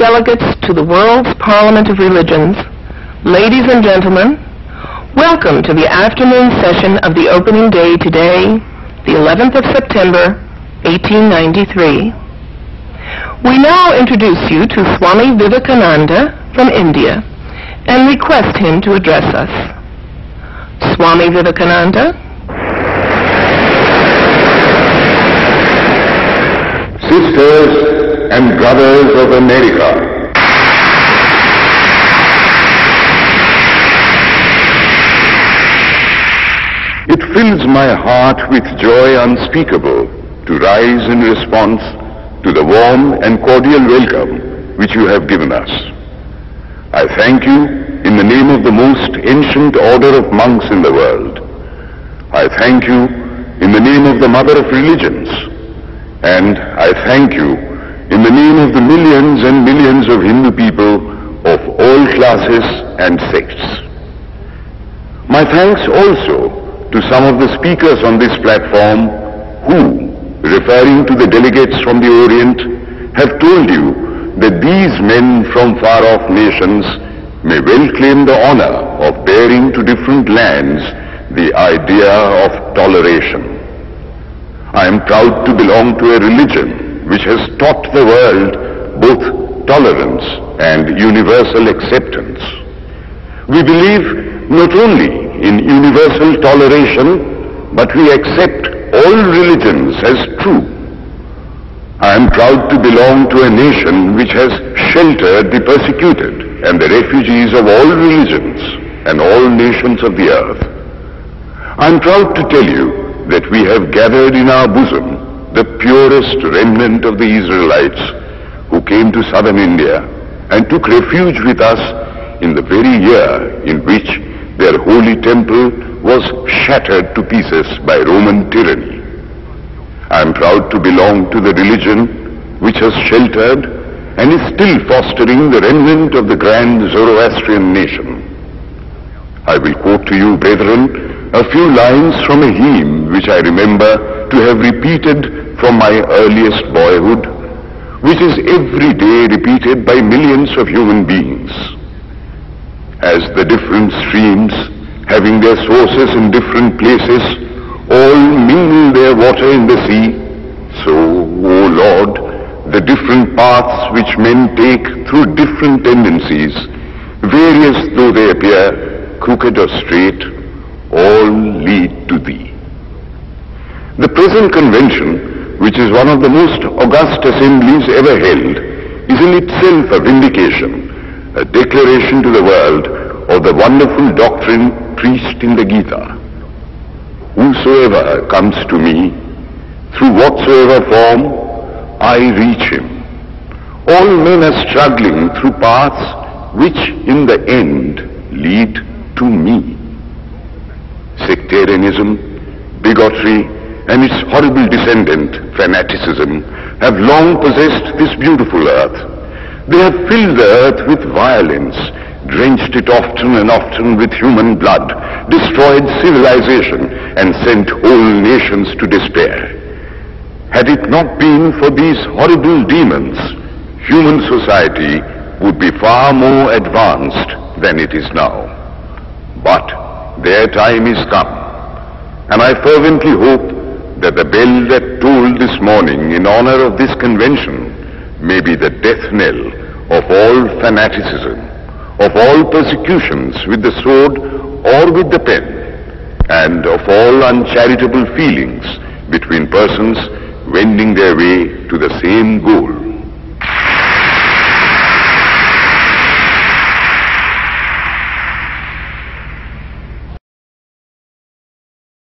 delegates to the World's Parliament of Religions, ladies and gentlemen, welcome to the afternoon session of the opening day today, the 11th of September, 1893. We now introduce you to Swami Vivekananda from India and request him to address us. Swami Vivekananda. Sisters and brothers of America. It fills my heart with joy unspeakable to rise in response to the warm and cordial welcome which you have given us. I thank you in the name of the most ancient order of monks in the world. I thank you in the name of the mother of religions. And I thank you in the name of the millions and millions of Hindu people of all classes and sects. My thanks also to some of the speakers on this platform who, referring to the delegates from the Orient, have told you that these men from far-off nations may well claim the honor of bearing to different lands the idea of toleration. I am proud to belong to a religion which has taught the world both tolerance and universal acceptance. We believe not only in universal toleration, but we accept all religions as true. I am proud to belong to a nation which has sheltered the persecuted and the refugees of all religions and all nations of the earth. I am proud to tell you that we have gathered in our bosom the purest remnant of the Israelites who came to southern India and took refuge with us in the very year in which their holy temple was shattered to pieces by Roman tyranny. I am proud to belong to the religion which has sheltered and is still fostering the remnant of the grand Zoroastrian nation. I will quote to you, brethren, a few lines from a hymn which I remember to have repeated from my earliest boyhood, which is every day repeated by millions of human beings as the different streams, having their sources in different places, all mingle their water in the sea, so, O Lord, the different paths which men take through different tendencies, various though they appear, crooked or straight, all lead to Thee. The present convention, which is one of the most august assemblies ever held, is in itself a vindication a declaration to the world of the wonderful doctrine preached in the Gita. Whosoever comes to me, through whatsoever form, I reach him. All men are struggling through paths which in the end lead to me. Sectarianism, bigotry, and its horrible descendant, fanaticism, have long possessed this beautiful earth they have filled the earth with violence, drenched it often and often with human blood, destroyed civilization, and sent whole nations to despair. Had it not been for these horrible demons, human society would be far more advanced than it is now. But their time is come, and I fervently hope that the bell that tolled this morning in honor of this convention may be the death knell of all fanaticism, of all persecutions with the sword or with the pen, and of all uncharitable feelings between persons wending their way to the same goal.